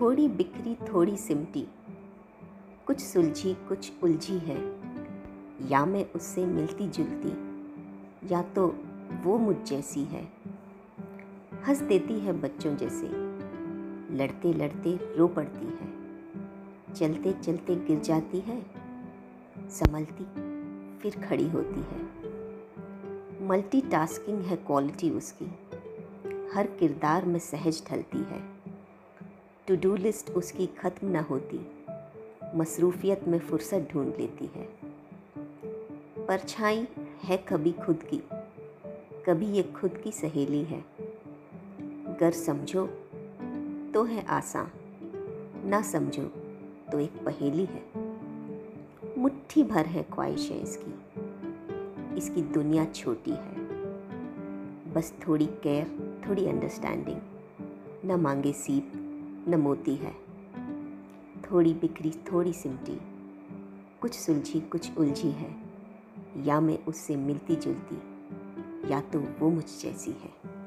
थोड़ी बिखरी, थोड़ी सिमटी। कुछ सुलझी, कुछ उलझी है। या मैं उससे मिलती जुलती, या तो वो मुझ जैसी है। हंस देती है बच्चों जैसे। लड़ते लड़ते रो पड़ती है। चलते चलते गिर जाती है। संभलती, फिर खड़ी होती है। मल्टीटास्किंग है क्वालिटी उसकी। हर किरदार में सहज ढलती है। टू डू लिस्ट उसकी ख़त्म न होती। मसरूफियत में फुर्सत ढूंढ लेती है। परछाई है कभी खुद की। कभी ये खुद की सहेली है। गर समझो तो है आसान। ना समझो तो एक पहेली है। मुट्ठी भर है ख्वाहिशें इसकी। इसकी दुनिया छोटी है। बस थोड़ी केयर थोड़ी अंडरस्टैंडिंग न मांगे सीप न मोती है। थोड़ी बिखरी थोड़ी सिमटी, कुछ सुलझी, कुछ उलझी है। या मैं उससे मिलती जुलती या तो वो मुझ जैसी है।